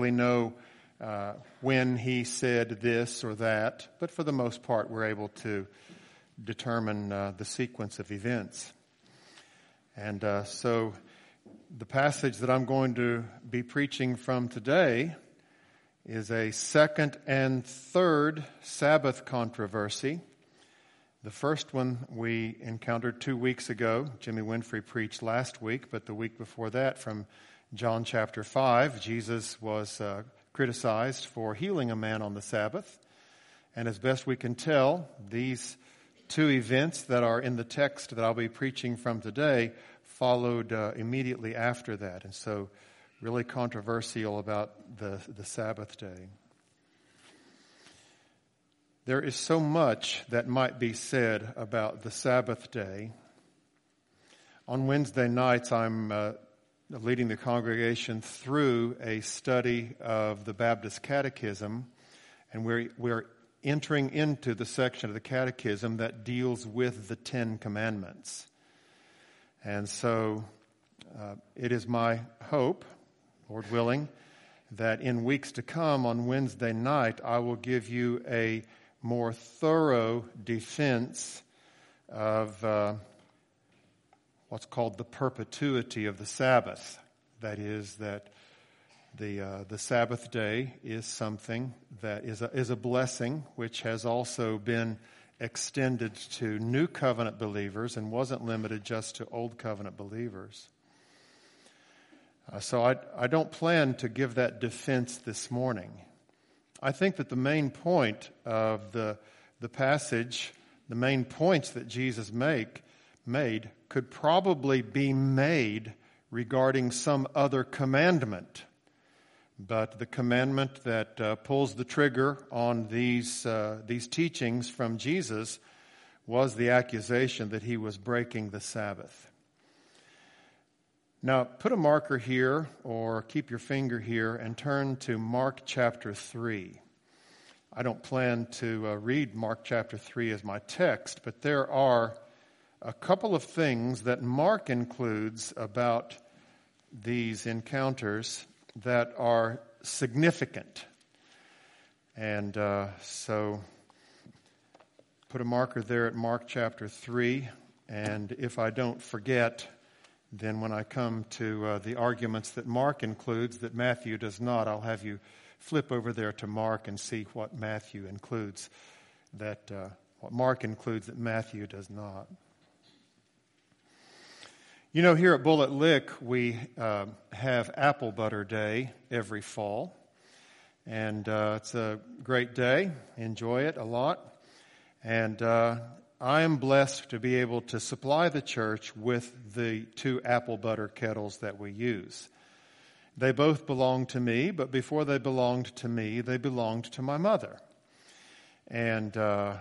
exactly know uh, when he said this or that, but for the most part, we're able to determine uh, the sequence of events. And uh, so the passage that I'm going to be preaching from today is a second and third Sabbath controversy. The first one we encountered two weeks ago. Jimmy Winfrey preached last week, but the week before that from John chapter 5, Jesus was uh, criticized for healing a man on the Sabbath. And as best we can tell, these two events that are in the text that I'll be preaching from today followed uh, immediately after that. And so, really controversial about the, the Sabbath day. There is so much that might be said about the Sabbath day. On Wednesday nights, I'm uh, leading the congregation through a study of the Baptist Catechism, and we're, we're entering into the section of the Catechism that deals with the Ten Commandments. And so uh, it is my hope, Lord willing, that in weeks to come on Wednesday night, I will give you a more thorough defense of uh, what's called the perpetuity of the Sabbath. That is, that the, uh, the Sabbath day is something that is a, is a blessing, which has also been extended to new covenant believers and wasn't limited just to old covenant believers. Uh, so I, I don't plan to give that defense this morning. I think that the main point of the, the passage, the main points that Jesus make, made, could probably be made regarding some other commandment but the commandment that uh, pulls the trigger on these, uh, these teachings from Jesus was the accusation that he was breaking the Sabbath. Now, put a marker here or keep your finger here and turn to Mark chapter 3. I don't plan to uh, read Mark chapter 3 as my text, but there are a couple of things that Mark includes about these encounters that are significant. And uh, so put a marker there at Mark chapter 3. And if I don't forget, then when I come to uh, the arguments that Mark includes that Matthew does not, I'll have you flip over there to Mark and see what Matthew includes that uh, what Mark includes that Matthew does not. You know, here at Bullitt Lick, we uh, have Apple Butter Day every fall. And uh, it's a great day. Enjoy it a lot. And uh, I am blessed to be able to supply the church with the two apple butter kettles that we use. They both belong to me, but before they belonged to me, they belonged to my mother. And uh,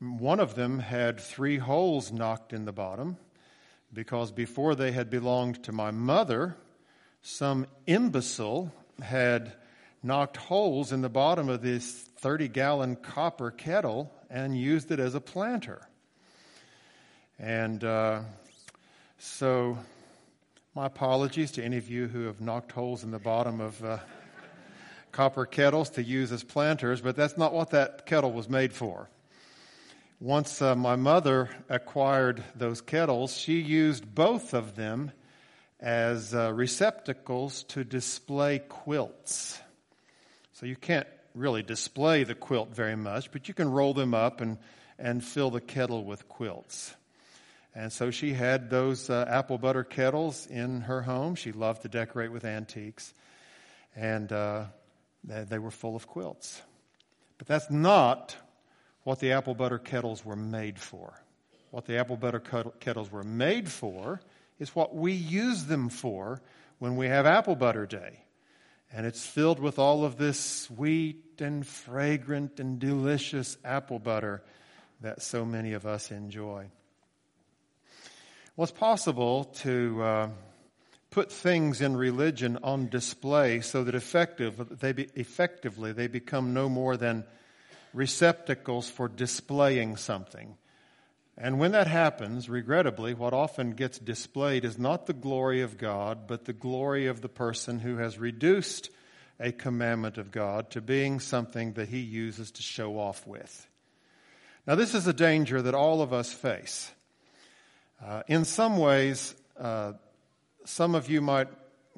one of them had three holes knocked in the bottom because before they had belonged to my mother, some imbecile had knocked holes in the bottom of this 30 gallon copper kettle and used it as a planter. And uh, so, my apologies to any of you who have knocked holes in the bottom of uh, copper kettles to use as planters, but that's not what that kettle was made for. Once uh, my mother acquired those kettles, she used both of them as uh, receptacles to display quilts. So you can't really display the quilt very much, but you can roll them up and, and fill the kettle with quilts. And so she had those uh, apple butter kettles in her home. She loved to decorate with antiques. And uh, they were full of quilts. But that's not what the apple butter kettles were made for. What the apple butter kettles were made for is what we use them for when we have apple butter day. And it's filled with all of this sweet and fragrant and delicious apple butter that so many of us enjoy. Well, it's possible to uh, put things in religion on display so that effective, they be, effectively they become no more than receptacles for displaying something. And when that happens, regrettably, what often gets displayed is not the glory of God, but the glory of the person who has reduced a commandment of God to being something that he uses to show off with. Now, this is a danger that all of us face. Uh, in some ways, uh, some of you might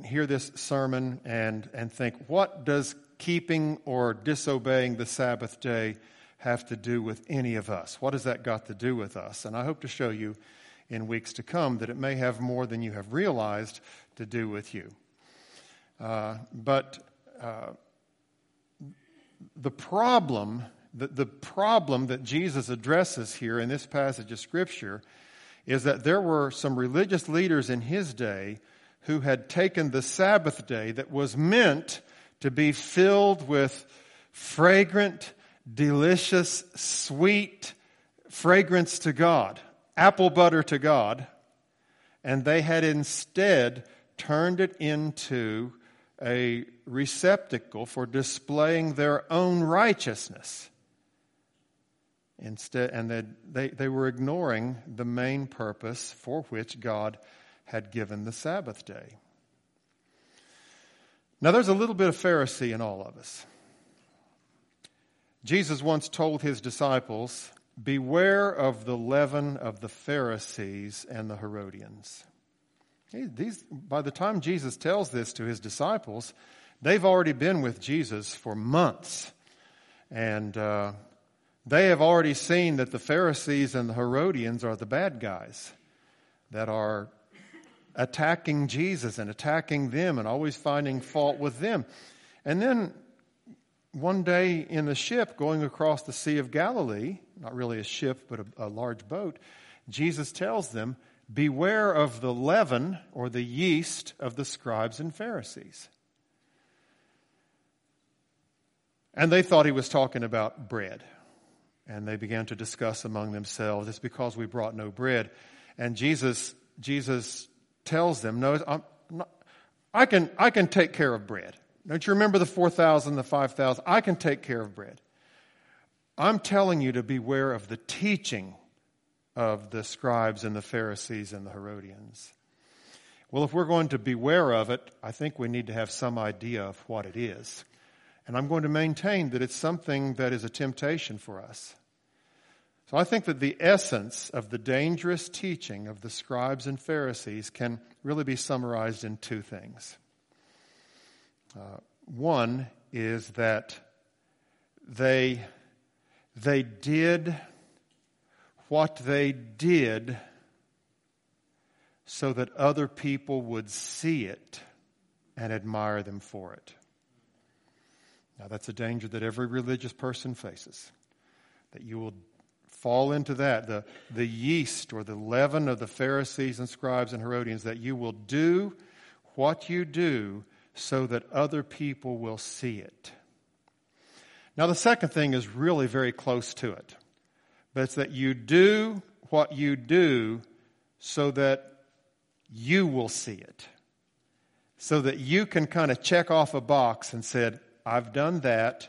hear this sermon and, and think, what does keeping or disobeying the Sabbath day have to do with any of us? What has that got to do with us? And I hope to show you in weeks to come that it may have more than you have realized to do with you. Uh, but uh, the problem, the, the problem that Jesus addresses here in this passage of Scripture is that there were some religious leaders in his day who had taken the Sabbath day that was meant to be filled with fragrant, delicious, sweet fragrance to God, apple butter to God, and they had instead turned it into a receptacle for displaying their own righteousness. Instead, and they, they, they were ignoring the main purpose for which God had given the Sabbath day. Now, there's a little bit of Pharisee in all of us. Jesus once told his disciples, Beware of the leaven of the Pharisees and the Herodians. These, by the time Jesus tells this to his disciples, they've already been with Jesus for months. And uh, they have already seen that the Pharisees and the Herodians are the bad guys that are attacking Jesus and attacking them and always finding fault with them. And then one day in the ship going across the Sea of Galilee, not really a ship, but a, a large boat, Jesus tells them, Beware of the leaven or the yeast of the scribes and Pharisees. And they thought he was talking about bread. And they began to discuss among themselves, it's because we brought no bread. And Jesus, Jesus tells them, no, not, i can, I can take care of bread. Don't you remember the 4,000, the 5,000? I can take care of bread. I'm telling you to beware of the teaching of the scribes and the Pharisees and the Herodians. Well, if we're going to beware of it, I think we need to have some idea of what it is. And I'm going to maintain that it's something that is a temptation for us. So I think that the essence of the dangerous teaching of the scribes and Pharisees can really be summarized in two things. Uh, one is that they, they did what they did so that other people would see it and admire them for it. Now, that's a danger that every religious person faces. That you will fall into that, the, the yeast or the leaven of the Pharisees and scribes and Herodians, that you will do what you do so that other people will see it. Now, the second thing is really very close to it, but it's that you do what you do so that you will see it. So that you can kind of check off a box and said, I've done that.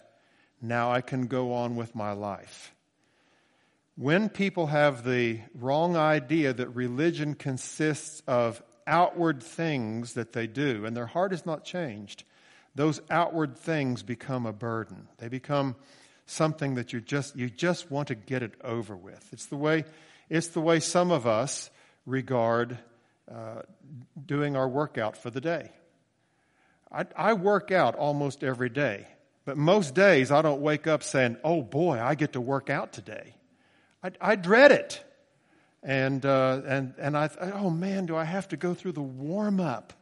Now I can go on with my life when people have the wrong idea that religion consists of outward things that they do and their heart is not changed, those outward things become a burden. They become something that you just you just want to get it over with. It's the way it's the way some of us regard uh, doing our workout for the day. I, I work out almost every day, but most days I don't wake up saying, "Oh boy, I get to work out today." I, I dread it. And, uh, and, and I oh man, do I have to go through the warm up?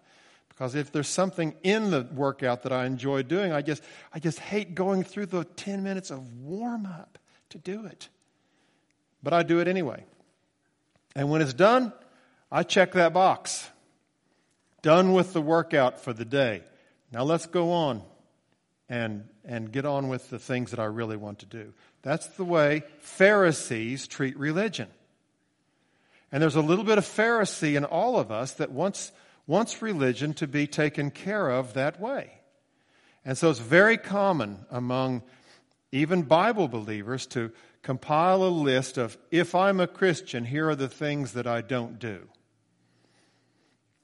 Because if there's something in the workout that I enjoy doing, I just, I just hate going through the 10 minutes of warm up to do it. But I do it anyway. And when it's done, I check that box. Done with the workout for the day. Now let's go on and, and get on with the things that I really want to do. That's the way Pharisees treat religion. And there's a little bit of Pharisee in all of us that wants, wants religion to be taken care of that way. And so it's very common among even Bible believers to compile a list of, if I'm a Christian, here are the things that I don't do.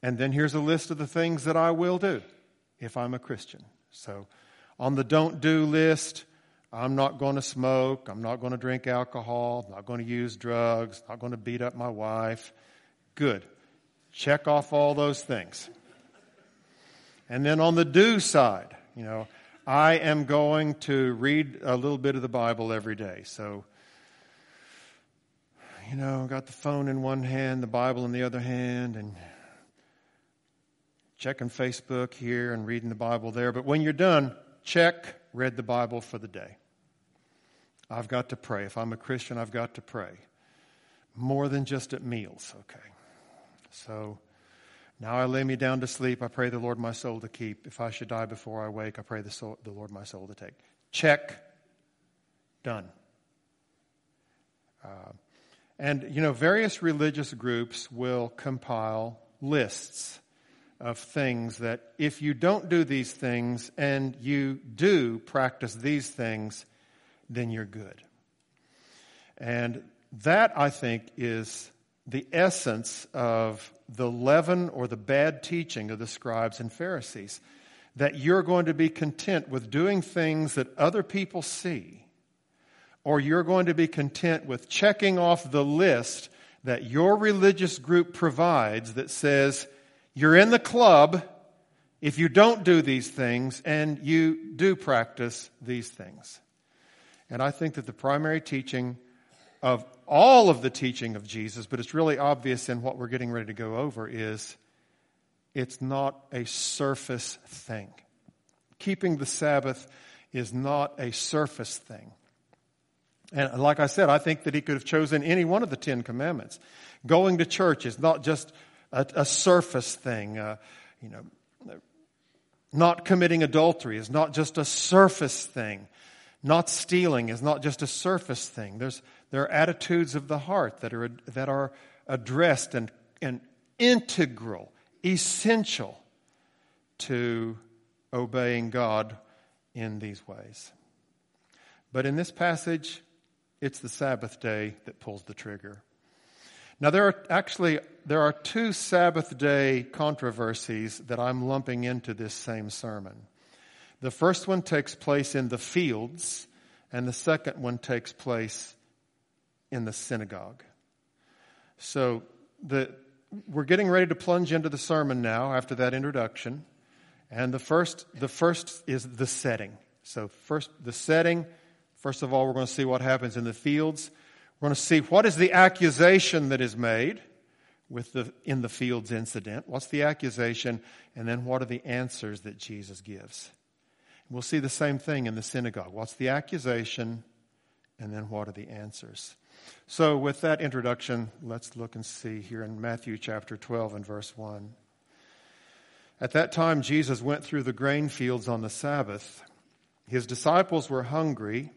And then here's a list of the things that I will do if I'm a Christian. So On the don't do list, I'm not going to smoke. I'm not going to drink alcohol. I'm not going to use drugs. I'm not going to beat up my wife. Good. Check off all those things. And then on the do side, you know, I am going to read a little bit of the Bible every day. So, you know, got the phone in one hand, the Bible in the other hand, and checking Facebook here and reading the Bible there. But when you're done, check, read the Bible for the day. I've got to pray. If I'm a Christian, I've got to pray. More than just at meals, okay? So, now I lay me down to sleep. I pray the Lord my soul to keep. If I should die before I wake, I pray the, soul, the Lord my soul to take. Check. Done. Uh, and, you know, various religious groups will compile lists of things that if you don't do these things and you do practice these things, then you're good. And that, I think, is the essence of the leaven or the bad teaching of the scribes and Pharisees. That you're going to be content with doing things that other people see, or you're going to be content with checking off the list that your religious group provides that says you're in the club if you don't do these things and you do practice these things. And I think that the primary teaching of all of the teaching of Jesus, but it's really obvious in what we're getting ready to go over, is it's not a surface thing. Keeping the Sabbath is not a surface thing. And like I said, I think that he could have chosen any one of the Ten Commandments. Going to church is not just a, a surface thing. Uh, you know, not committing adultery is not just a surface thing. Not stealing is not just a surface thing. There's, there are attitudes of the heart that are, that are addressed and, and integral, essential to obeying God in these ways. But in this passage, it's the Sabbath day that pulls the trigger. Now there are actually there are two Sabbath day controversies that I'm lumping into this same sermon. The first one takes place in the fields, and the second one takes place in the synagogue. So the, we're getting ready to plunge into the sermon now after that introduction. And the first, the first is the setting. So first, the setting. First of all, we're going to see what happens in the fields. We're going to see what is the accusation that is made with the in the fields incident. What's the accusation? And then what are the answers that Jesus gives? We'll see the same thing in the synagogue. What's the accusation? And then what are the answers? So, with that introduction, let's look and see here in Matthew chapter 12 and verse 1. At that time, Jesus went through the grain fields on the Sabbath. His disciples were hungry,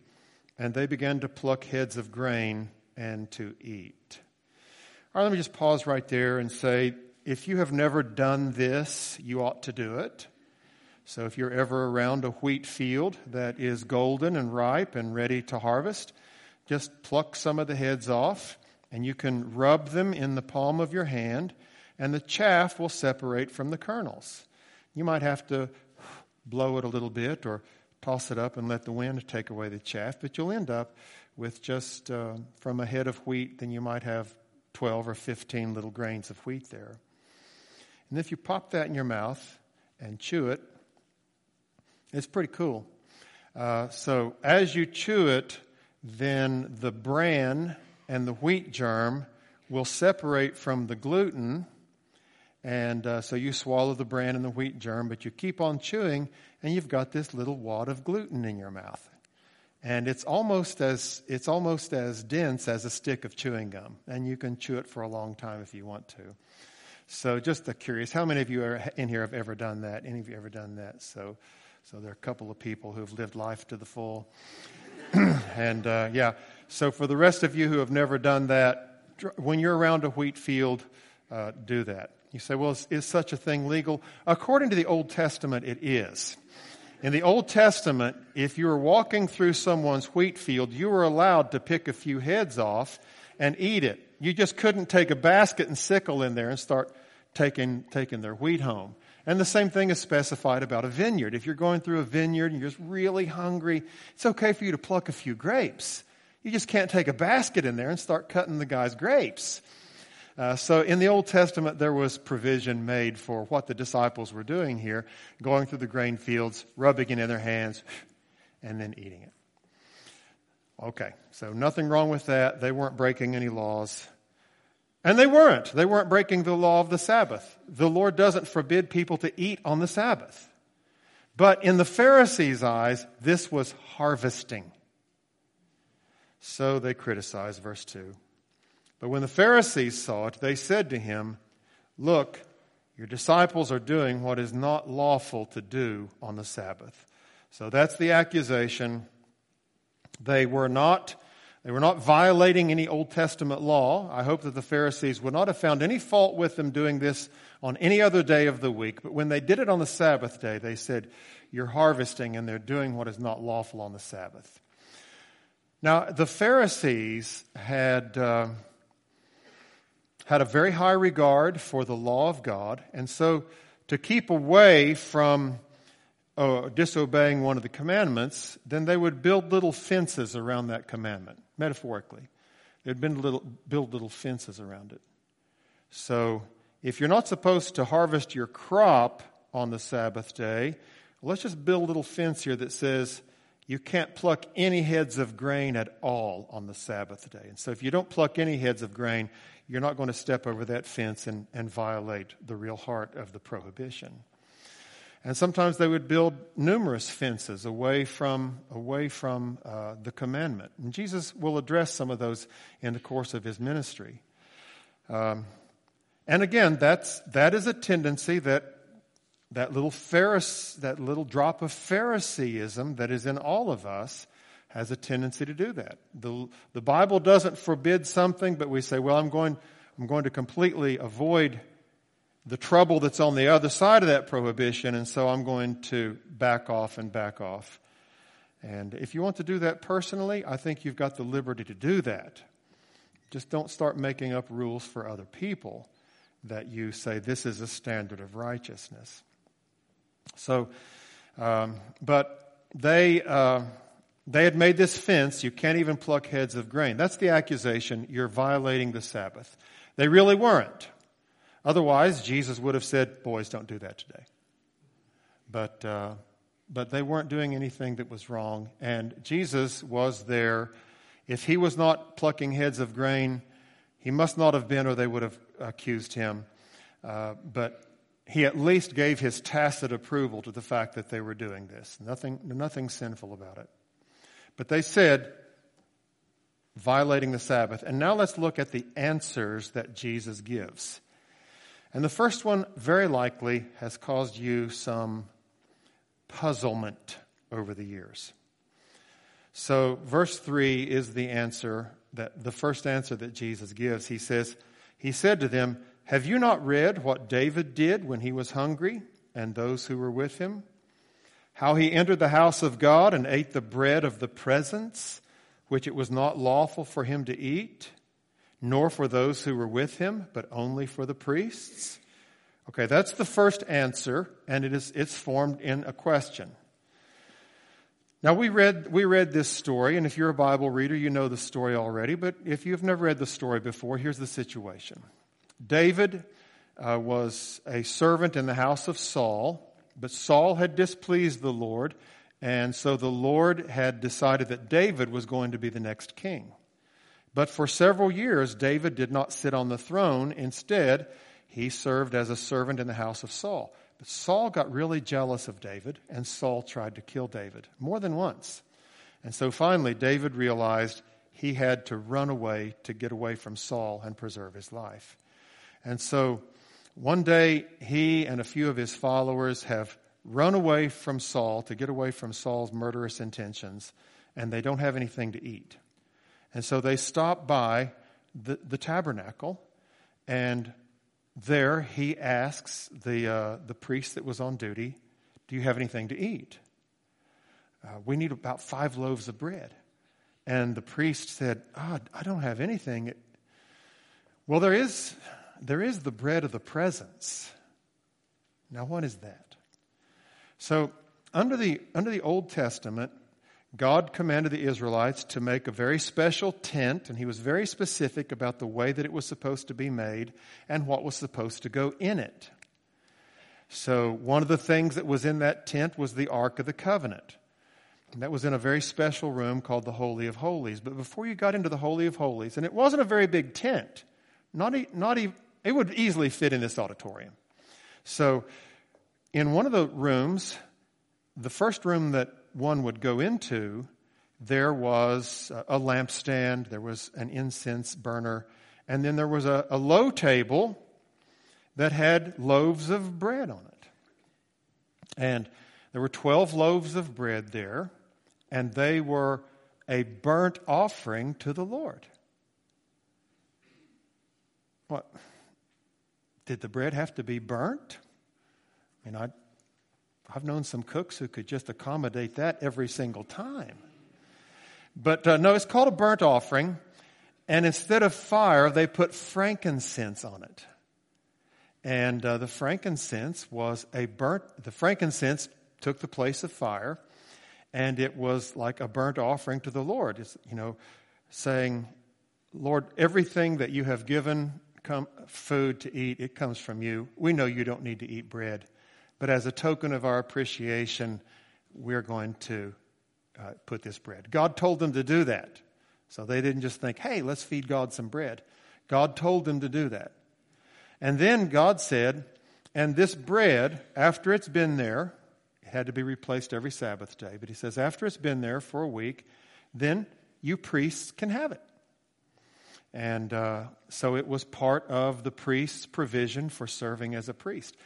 and they began to pluck heads of grain and to eat. All right, let me just pause right there and say if you have never done this, you ought to do it. So if you're ever around a wheat field that is golden and ripe and ready to harvest, just pluck some of the heads off and you can rub them in the palm of your hand and the chaff will separate from the kernels. You might have to blow it a little bit or toss it up and let the wind take away the chaff, but you'll end up with just uh, from a head of wheat, then you might have 12 or 15 little grains of wheat there. And if you pop that in your mouth and chew it, it's pretty cool. Uh, so as you chew it, then the bran and the wheat germ will separate from the gluten. And uh, so you swallow the bran and the wheat germ, but you keep on chewing, and you've got this little wad of gluten in your mouth. And it's almost as it's almost as dense as a stick of chewing gum, and you can chew it for a long time if you want to. So, just a curious, how many of you are in here have ever done that? Any of you ever done that? So, so there are a couple of people who've lived life to the full. and uh, yeah, so for the rest of you who have never done that, when you're around a wheat field, uh, do that. You say, well, is, is such a thing legal? According to the Old Testament, it is. In the Old Testament, if you were walking through someone's wheat field, you were allowed to pick a few heads off and eat it. You just couldn't take a basket and sickle in there and start taking, taking their wheat home. And the same thing is specified about a vineyard. If you're going through a vineyard and you're just really hungry, it's okay for you to pluck a few grapes. You just can't take a basket in there and start cutting the guy's grapes. Uh, so in the Old Testament, there was provision made for what the disciples were doing here, going through the grain fields, rubbing it in their hands, and then eating it. Okay, so nothing wrong with that. They weren't breaking any laws. And they weren't. They weren't breaking the law of the Sabbath. The Lord doesn't forbid people to eat on the Sabbath. But in the Pharisees' eyes, this was harvesting. So they criticize verse 2. But when the Pharisees saw it, they said to him, Look, your disciples are doing what is not lawful to do on the Sabbath. So that's the accusation. They were not, they were not violating any Old Testament law. I hope that the Pharisees would not have found any fault with them doing this on any other day of the week. But when they did it on the Sabbath day, they said, You're harvesting and they're doing what is not lawful on the Sabbath. Now, the Pharisees had. Uh, had a very high regard for the law of God, and so to keep away from uh, disobeying one of the commandments, then they would build little fences around that commandment, metaphorically. They'd little, build little fences around it. So if you're not supposed to harvest your crop on the Sabbath day, let's just build a little fence here that says you can't pluck any heads of grain at all on the Sabbath day. And so if you don't pluck any heads of grain, you're not going to step over that fence and, and violate the real heart of the prohibition. And sometimes they would build numerous fences away from, away from uh, the commandment. And Jesus will address some of those in the course of his ministry. Um, and again, that's, that is a tendency that that little Pharise, that little drop of Phariseeism that is in all of us has a tendency to do that. The, the Bible doesn't forbid something, but we say, well, I'm going, I'm going to completely avoid the trouble that's on the other side of that prohibition, and so I'm going to back off and back off. And if you want to do that personally, I think you've got the liberty to do that. Just don't start making up rules for other people that you say this is a standard of righteousness. So, um, but they. Uh, they had made this fence, you can't even pluck heads of grain. That's the accusation, you're violating the Sabbath. They really weren't. Otherwise, Jesus would have said, Boys, don't do that today. But, uh, but they weren't doing anything that was wrong. And Jesus was there. If he was not plucking heads of grain, he must not have been, or they would have accused him. Uh, but he at least gave his tacit approval to the fact that they were doing this. Nothing, nothing sinful about it. But they said, violating the Sabbath. And now let's look at the answers that Jesus gives. And the first one, very likely, has caused you some puzzlement over the years. So, verse 3 is the answer that the first answer that Jesus gives. He says, He said to them, Have you not read what David did when he was hungry and those who were with him? How he entered the house of God and ate the bread of the presence, which it was not lawful for him to eat, nor for those who were with him, but only for the priests? Okay, that's the first answer, and it is, it's formed in a question. Now we read, we read this story, and if you're a Bible reader, you know the story already, but if you've never read the story before, here's the situation. David uh, was a servant in the house of Saul, but Saul had displeased the Lord, and so the Lord had decided that David was going to be the next king. But for several years, David did not sit on the throne. Instead, he served as a servant in the house of Saul. But Saul got really jealous of David, and Saul tried to kill David more than once. And so finally, David realized he had to run away to get away from Saul and preserve his life. And so one day, he and a few of his followers have run away from Saul to get away from Saul's murderous intentions, and they don't have anything to eat. And so they stop by the, the tabernacle, and there he asks the, uh, the priest that was on duty, Do you have anything to eat? Uh, we need about five loaves of bread. And the priest said, oh, I don't have anything. Well, there is there is the bread of the presence. Now, what is that? So, under the, under the Old Testament, God commanded the Israelites to make a very special tent, and He was very specific about the way that it was supposed to be made and what was supposed to go in it. So, one of the things that was in that tent was the Ark of the Covenant. And that was in a very special room called the Holy of Holies. But before you got into the Holy of Holies, and it wasn't a very big tent, not, not even, it would easily fit in this auditorium. So, in one of the rooms, the first room that one would go into, there was a lampstand, there was an incense burner, and then there was a, a low table that had loaves of bread on it. And there were 12 loaves of bread there, and they were a burnt offering to the Lord. What? Did the bread have to be burnt? I mean, I, I've known some cooks who could just accommodate that every single time. But uh, no, it's called a burnt offering. And instead of fire, they put frankincense on it. And uh, the frankincense was a burnt, the frankincense took the place of fire, and it was like a burnt offering to the Lord. It's, you know, saying, Lord, everything that you have given come, food to eat, it comes from you. We know you don't need to eat bread. But as a token of our appreciation, we're going to uh, put this bread. God told them to do that. So they didn't just think, hey, let's feed God some bread. God told them to do that. And then God said, and this bread, after it's been there, it had to be replaced every Sabbath day, but he says, after it's been there for a week, then you priests can have it. And uh, so it was part of the priest's provision for serving as a priest.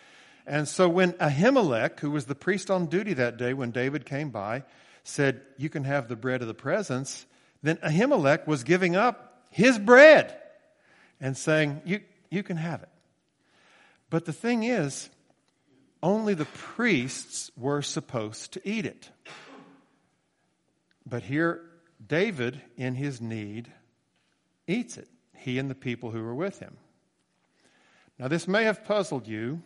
And so when Ahimelech, who was the priest on duty that day when David came by, said, You can have the bread of the presence, then Ahimelech was giving up his bread and saying, You, you can have it. But the thing is, only the priests were supposed to eat it. But here, David, in his need, eats it, he and the people who were with him. Now, this may have puzzled you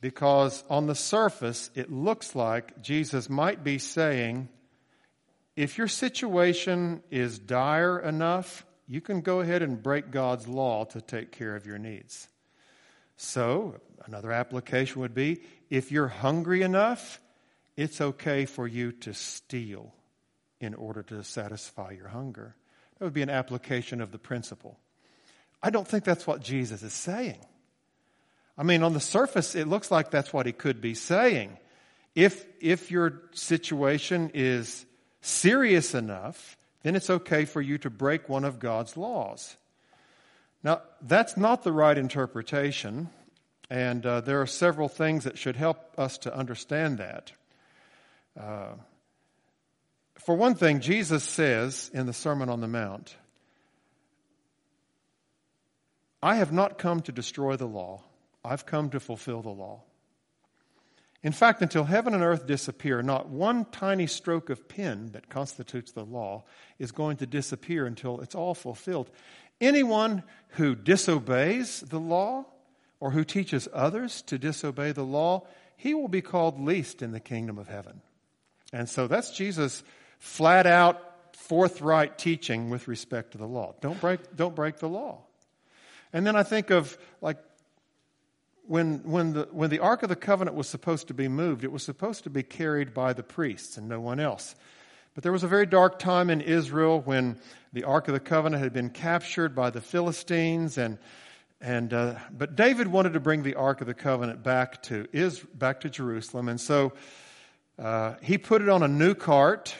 because on the surface, it looks like Jesus might be saying, if your situation is dire enough, you can go ahead and break God's law to take care of your needs. So, another application would be if you're hungry enough, it's okay for you to steal in order to satisfy your hunger. That would be an application of the principle. I don't think that's what Jesus is saying. I mean, on the surface, it looks like that's what he could be saying. If, if your situation is serious enough, then it's okay for you to break one of God's laws. Now, that's not the right interpretation, and uh, there are several things that should help us to understand that. Uh, for one thing, Jesus says in the Sermon on the Mount, I have not come to destroy the law, I've come to fulfill the law. In fact, until heaven and earth disappear, not one tiny stroke of pen that constitutes the law is going to disappear until it's all fulfilled. Anyone who disobeys the law or who teaches others to disobey the law, he will be called least in the kingdom of heaven. And so that's Jesus' flat out, forthright teaching with respect to the law. Don't break, don't break the law. And then I think of like when, when, the, when the Ark of the Covenant was supposed to be moved, it was supposed to be carried by the priests and no one else. But there was a very dark time in Israel when the Ark of the Covenant had been captured by the Philistines, and, and, uh, but David wanted to bring the Ark of the Covenant back to, Is, back to Jerusalem, and so uh, he put it on a new cart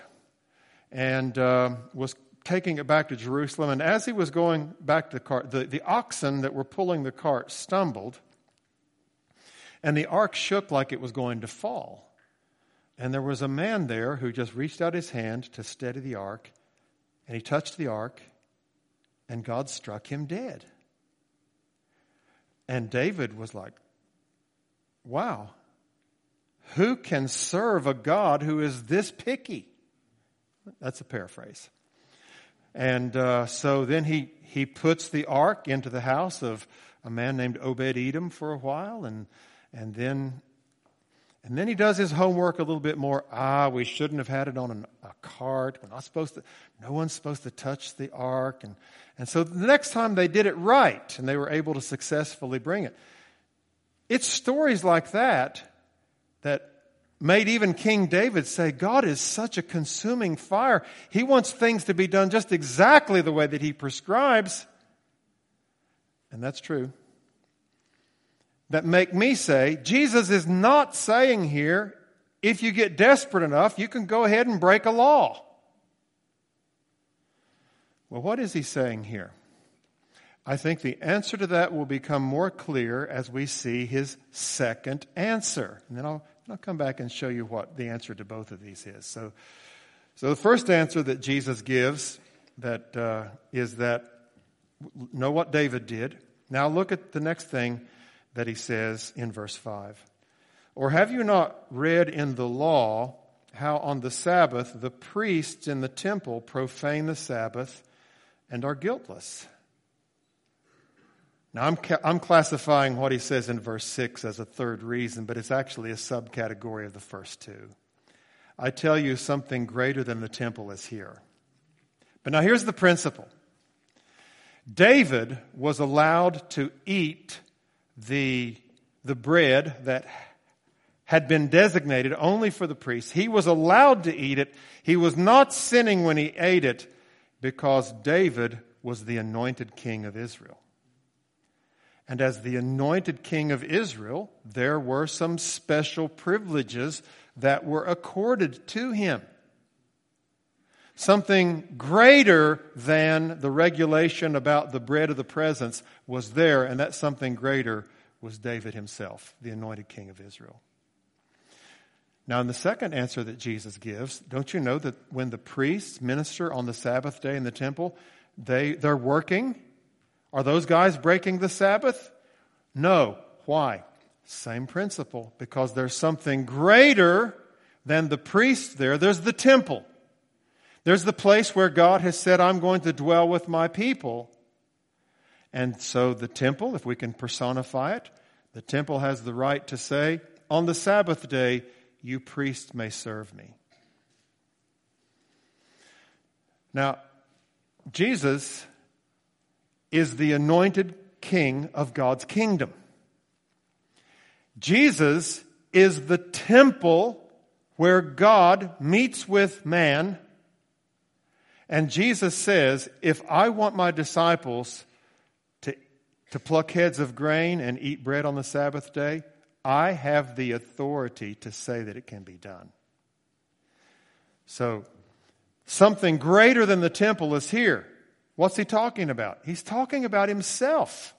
and uh, was taking it back to Jerusalem. And as he was going back to the cart, the, the oxen that were pulling the cart stumbled and the ark shook like it was going to fall. And there was a man there who just reached out his hand to steady the ark, and he touched the ark, and God struck him dead. And David was like, wow, who can serve a God who is this picky? That's a paraphrase. And uh, so then he, he puts the ark into the house of a man named Obed Edom for a while, and and then And then he does his homework a little bit more. Ah, we shouldn't have had it on an, a cart. We're not supposed to, no one's supposed to touch the ark. And, and so the next time they did it right and they were able to successfully bring it. It's stories like that that made even King David say, God is such a consuming fire. He wants things to be done just exactly the way that he prescribes. And that's true that make me say Jesus is not saying here, if you get desperate enough, you can go ahead and break a law. Well, what is he saying here? I think the answer to that will become more clear as we see his second answer. And then I'll, I'll come back and show you what the answer to both of these is. So, so the first answer that Jesus gives that uh, is that know what David did. Now look at the next thing that he says in verse 5. Or have you not read in the law how on the Sabbath the priests in the temple profane the Sabbath and are guiltless? Now, I'm, I'm classifying what he says in verse 6 as a third reason, but it's actually a subcategory of the first two. I tell you, something greater than the temple is here. But now here's the principle David was allowed to eat the, the bread that had been designated only for the priests. He was allowed to eat it. He was not sinning when he ate it because David was the anointed king of Israel. And as the anointed king of Israel, there were some special privileges that were accorded to him. Something greater than the regulation about the bread of the presence was there, and that something greater was David himself, the anointed king of Israel. Now, in the second answer that Jesus gives, don't you know that when the priests minister on the Sabbath day in the temple, they, they're working? Are those guys breaking the Sabbath? No. Why? Same principle, because there's something greater than the priest there. There's the temple. There's the place where God has said, I'm going to dwell with my people. And so the temple, if we can personify it, the temple has the right to say, on the Sabbath day, you priests may serve me. Now, Jesus is the anointed king of God's kingdom. Jesus is the temple where God meets with man and Jesus says, if I want my disciples to, to pluck heads of grain and eat bread on the Sabbath day, I have the authority to say that it can be done. So, something greater than the temple is here. What's he talking about? He's talking about himself.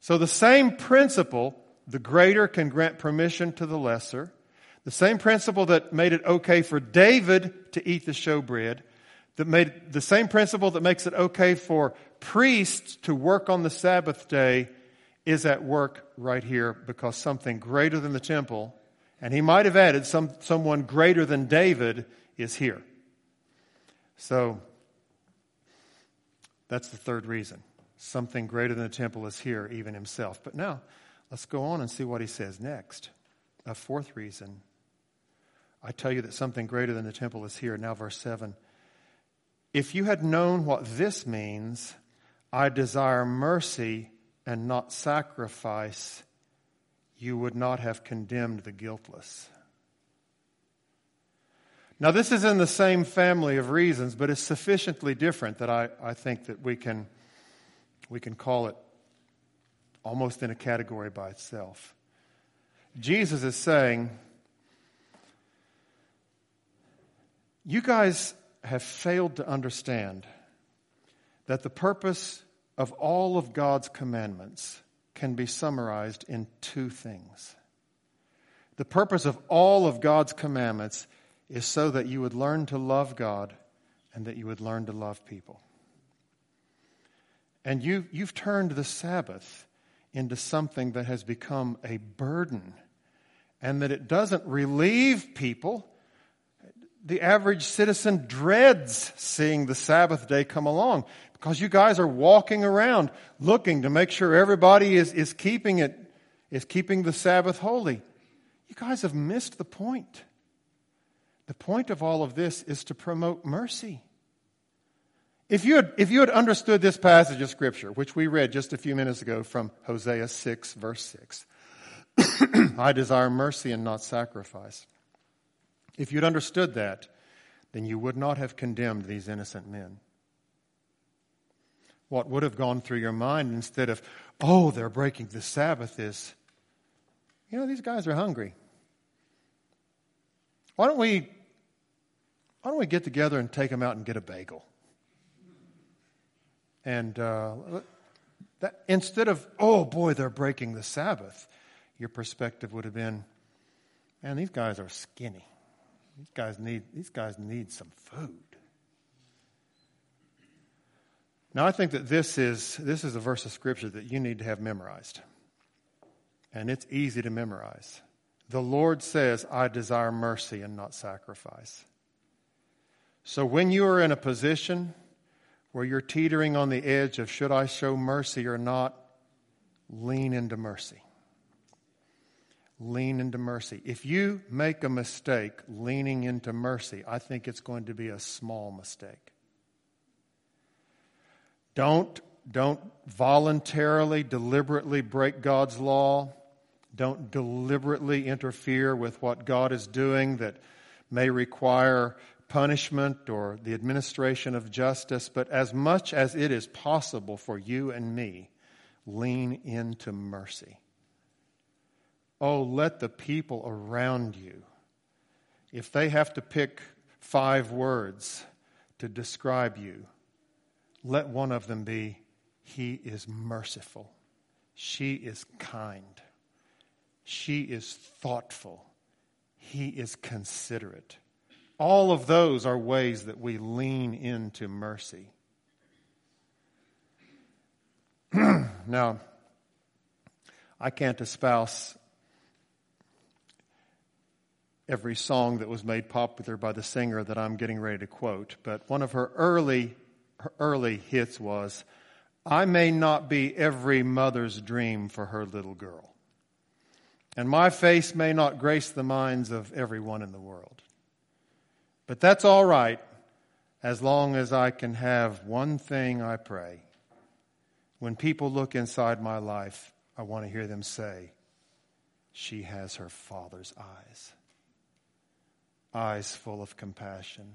So, the same principle, the greater can grant permission to the lesser. The same principle that made it okay for David to eat the showbread that made the same principle that makes it okay for priests to work on the Sabbath day is at work right here because something greater than the temple, and he might have added some, someone greater than David is here. So that's the third reason. Something greater than the temple is here, even himself. But now, let's go on and see what he says next. A fourth reason. I tell you that something greater than the temple is here. Now, verse 7. If you had known what this means, I desire mercy and not sacrifice, you would not have condemned the guiltless. Now, this is in the same family of reasons, but it's sufficiently different that I, I think that we can, we can call it almost in a category by itself. Jesus is saying, You guys have failed to understand that the purpose of all of God's commandments can be summarized in two things. The purpose of all of God's commandments is so that you would learn to love God and that you would learn to love people. And you, you've turned the Sabbath into something that has become a burden and that it doesn't relieve people the average citizen dreads seeing the Sabbath day come along because you guys are walking around looking to make sure everybody is, is keeping it, is keeping the Sabbath holy. You guys have missed the point. The point of all of this is to promote mercy. If you, had, if you had understood this passage of Scripture, which we read just a few minutes ago from Hosea 6, verse 6, I desire mercy and not sacrifice. If you'd understood that, then you would not have condemned these innocent men. What would have gone through your mind instead of, oh, they're breaking the Sabbath is, you know, these guys are hungry. Why don't we, why don't we get together and take them out and get a bagel? And uh, that, instead of, oh boy, they're breaking the Sabbath, your perspective would have been, man, these guys are skinny. These guys need, these guys need some food. Now, I think that this is, this is a verse of Scripture that you need to have memorized. And it's easy to memorize. The Lord says, I desire mercy and not sacrifice. So when you are in a position where you're teetering on the edge of should I show mercy or not, lean into mercy. Lean into mercy. If you make a mistake leaning into mercy, I think it's going to be a small mistake. Don't, don't voluntarily, deliberately break God's law. Don't deliberately interfere with what God is doing that may require punishment or the administration of justice, but as much as it is possible for you and me, lean into mercy. Oh, let the people around you, if they have to pick five words to describe you, let one of them be He is merciful, she is kind, she is thoughtful, He is considerate. All of those are ways that we lean into mercy. now, I can't espouse every song that was made popular by the singer that I'm getting ready to quote, but one of her early her early hits was I may not be every mother's dream for her little girl. And my face may not grace the minds of everyone in the world. But that's all right as long as I can have one thing I pray. When people look inside my life, I want to hear them say, She has her father's eyes. Eyes full of compassion,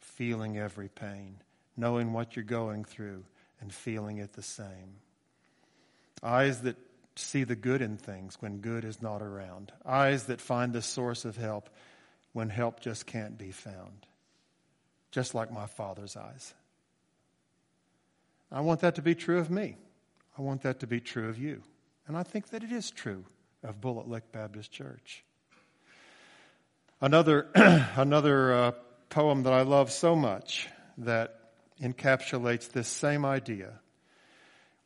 feeling every pain, knowing what you're going through and feeling it the same. Eyes that see the good in things when good is not around. Eyes that find the source of help when help just can't be found. Just like my Father's eyes. I want that to be true of me. I want that to be true of you. And I think that it is true of Bullitt Lick Baptist Church. Another, another uh, poem that I love so much that encapsulates this same idea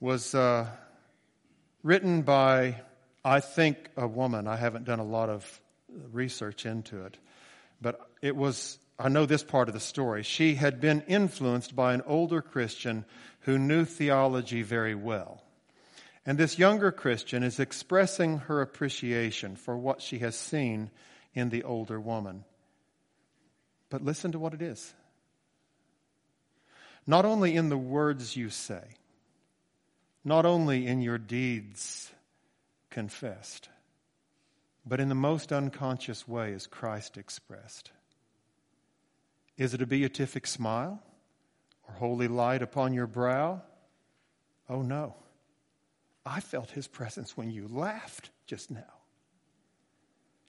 was uh, written by, I think, a woman. I haven't done a lot of research into it. But it was, I know this part of the story. She had been influenced by an older Christian who knew theology very well. And this younger Christian is expressing her appreciation for what she has seen in the older woman. But listen to what it is. Not only in the words you say, not only in your deeds confessed, but in the most unconscious way is Christ expressed. Is it a beatific smile or holy light upon your brow? Oh no. I felt his presence when you laughed just now.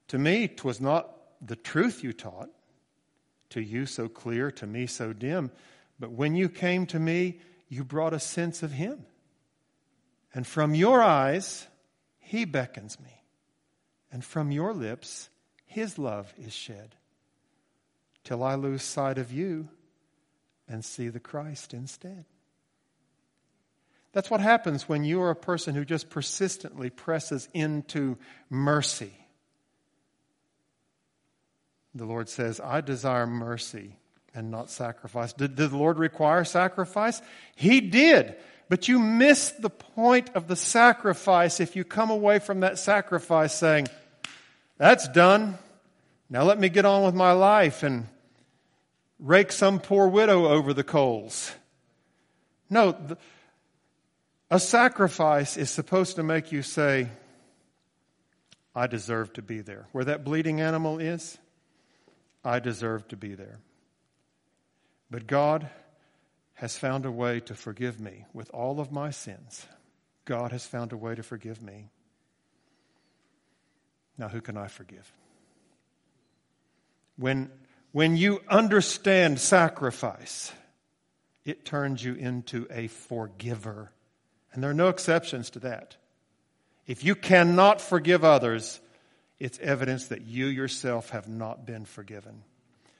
To me, 'twas not the truth you taught, to you so clear, to me so dim, but when you came to me, you brought a sense of him. And from your eyes, he beckons me and from your lips his love is shed, till I lose sight of you and see the Christ instead. That's what happens when you are a person who just persistently presses into mercy. The Lord says, I desire mercy and not sacrifice. Did, did the Lord require sacrifice? He did. But you miss the point of the sacrifice if you come away from that sacrifice saying, That's done. Now let me get on with my life and rake some poor widow over the coals. No, the, a sacrifice is supposed to make you say, I deserve to be there. Where that bleeding animal is, I deserve to be there. But God has found a way to forgive me with all of my sins. God has found a way to forgive me. Now, who can I forgive? When, when you understand sacrifice, it turns you into a forgiver. And there are no exceptions to that. If you cannot forgive others, it's evidence that you yourself have not been forgiven.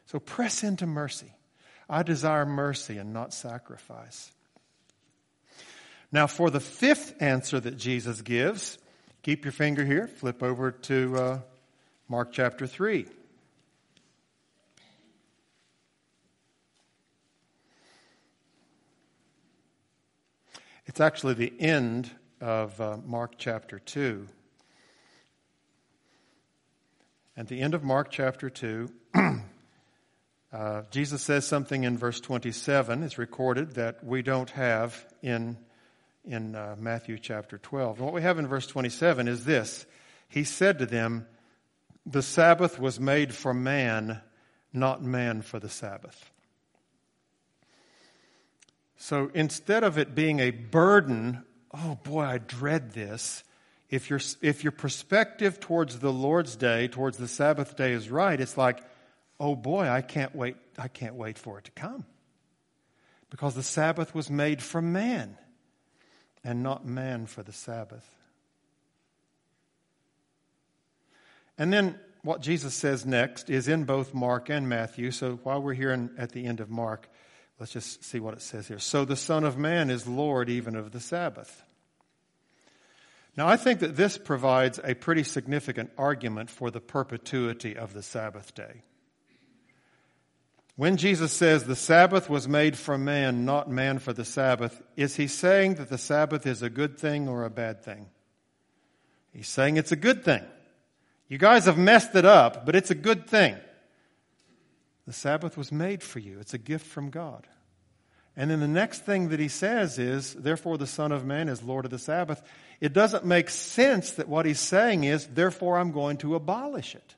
So press into mercy. I desire mercy and not sacrifice. Now, for the fifth answer that Jesus gives, keep your finger here, flip over to uh, Mark chapter 3. It's actually the end of uh, Mark chapter 2. At the end of Mark chapter 2, uh, Jesus says something in verse 27. It's recorded that we don't have in, in uh, Matthew chapter 12. And what we have in verse 27 is this He said to them, The Sabbath was made for man, not man for the Sabbath. So instead of it being a burden, oh boy, I dread this. If your, if your perspective towards the Lord's day, towards the Sabbath day is right, it's like, oh boy, I can't wait, I can't wait for it to come. Because the Sabbath was made for man and not man for the Sabbath. And then what Jesus says next is in both Mark and Matthew. So while we're here in, at the end of Mark, Let's just see what it says here. So the Son of Man is Lord even of the Sabbath. Now, I think that this provides a pretty significant argument for the perpetuity of the Sabbath day. When Jesus says the Sabbath was made for man, not man for the Sabbath, is he saying that the Sabbath is a good thing or a bad thing? He's saying it's a good thing. You guys have messed it up, but it's a good thing. The Sabbath was made for you, it's a gift from God. And then the next thing that he says is, therefore the Son of Man is Lord of the Sabbath. It doesn't make sense that what he's saying is, therefore I'm going to abolish it.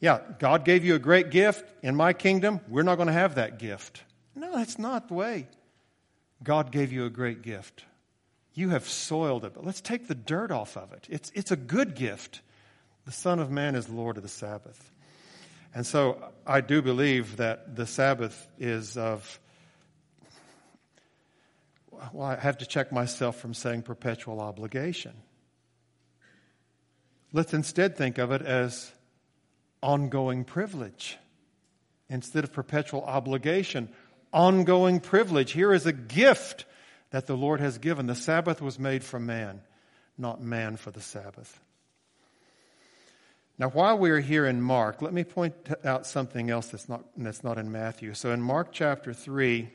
Yeah, God gave you a great gift. In my kingdom, we're not going to have that gift. No, that's not the way. God gave you a great gift. You have soiled it, but let's take the dirt off of it. It's, it's a good gift. The Son of Man is Lord of the Sabbath. And so I do believe that the Sabbath is of, well, I have to check myself from saying perpetual obligation. Let's instead think of it as ongoing privilege instead of perpetual obligation. Ongoing privilege. Here is a gift that the Lord has given. The Sabbath was made for man, not man for the Sabbath. Now, while we're here in Mark, let me point out something else that's not, that's not in Matthew. So, in Mark chapter 3,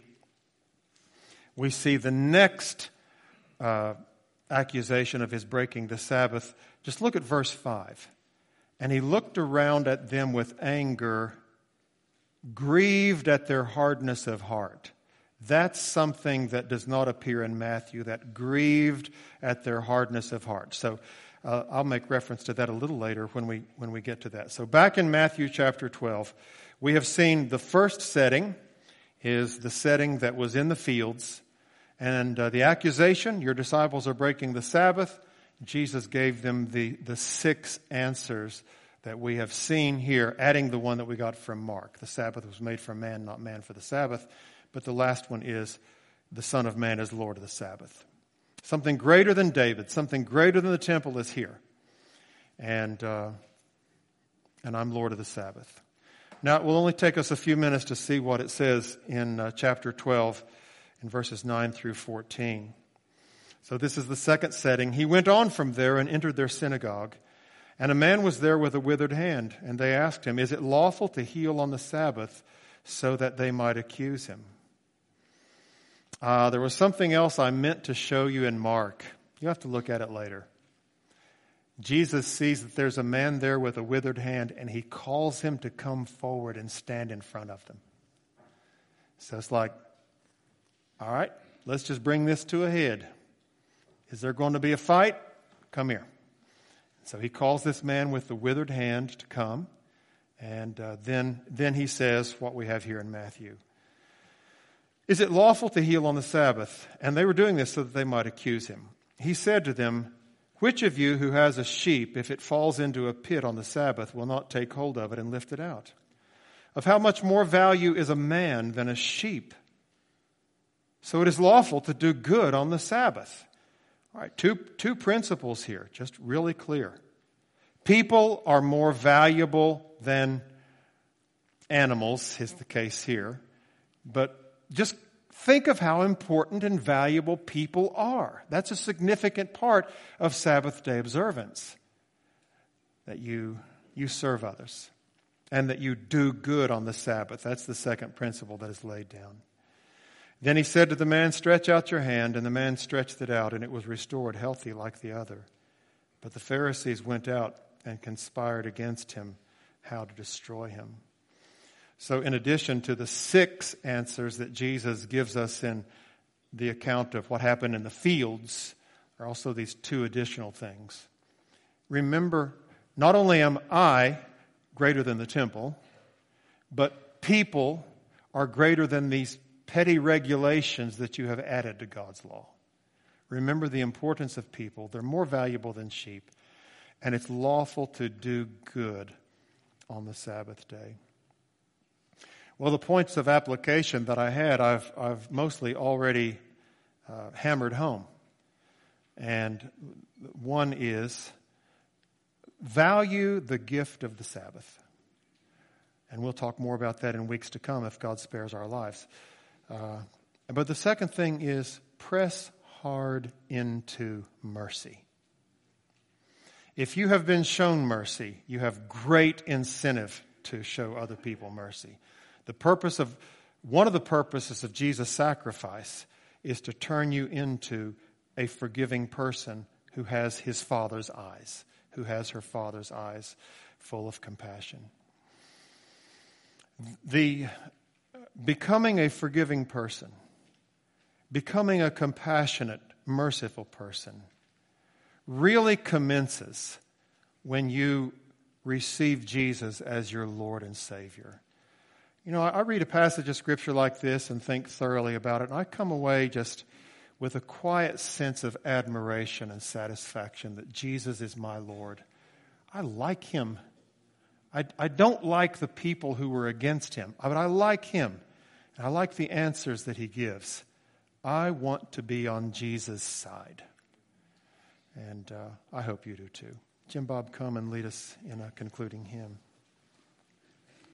we see the next uh, accusation of his breaking the Sabbath. Just look at verse 5. And he looked around at them with anger, grieved at their hardness of heart. That's something that does not appear in Matthew, that grieved at their hardness of heart. So uh, I'll make reference to that a little later when we, when we get to that. So, back in Matthew chapter 12, we have seen the first setting is the setting that was in the fields. And uh, the accusation, your disciples are breaking the Sabbath. Jesus gave them the, the six answers that we have seen here, adding the one that we got from Mark. The Sabbath was made for man, not man for the Sabbath. But the last one is the Son of Man is Lord of the Sabbath. Something greater than David, something greater than the temple is here. And, uh, and I'm Lord of the Sabbath. Now, it will only take us a few minutes to see what it says in uh, chapter 12 in verses 9 through 14. So, this is the second setting. He went on from there and entered their synagogue. And a man was there with a withered hand. And they asked him, Is it lawful to heal on the Sabbath? So that they might accuse him. Uh, there was something else I meant to show you in Mark. You have to look at it later. Jesus sees that there's a man there with a withered hand, and he calls him to come forward and stand in front of them. So it's like, all right, let's just bring this to a head. Is there going to be a fight? Come here. So he calls this man with the withered hand to come. And uh, then, then he says what we have here in Matthew. Is it lawful to heal on the Sabbath? And they were doing this so that they might accuse him. He said to them, Which of you who has a sheep, if it falls into a pit on the Sabbath, will not take hold of it and lift it out? Of how much more value is a man than a sheep? So it is lawful to do good on the Sabbath. All right, two, two principles here, just really clear. People are more valuable than animals, is the case here. But just think of how important and valuable people are. That's a significant part of Sabbath day observance. That you, you serve others and that you do good on the Sabbath. That's the second principle that is laid down. Then he said to the man, Stretch out your hand. And the man stretched it out, and it was restored, healthy like the other. But the Pharisees went out and conspired against him how to destroy him. So, in addition to the six answers that Jesus gives us in the account of what happened in the fields, are also these two additional things. Remember, not only am I greater than the temple, but people are greater than these petty regulations that you have added to God's law. Remember the importance of people. They're more valuable than sheep, and it's lawful to do good on the Sabbath day. Well, the points of application that I had, I've, I've mostly already uh, hammered home. And one is value the gift of the Sabbath. And we'll talk more about that in weeks to come if God spares our lives. Uh, but the second thing is press hard into mercy. If you have been shown mercy, you have great incentive to show other people mercy. The purpose of, one of the purposes of Jesus' sacrifice is to turn you into a forgiving person who has his father's eyes, who has her father's eyes full of compassion. The becoming a forgiving person, becoming a compassionate, merciful person, really commences when you receive Jesus as your Lord and Savior. You know, I read a passage of Scripture like this and think thoroughly about it, and I come away just with a quiet sense of admiration and satisfaction that Jesus is my Lord. I like Him. I, I don't like the people who were against Him, but I like Him. And I like the answers that He gives. I want to be on Jesus' side. And uh, I hope you do too. Jim Bob, come and lead us in a concluding hymn.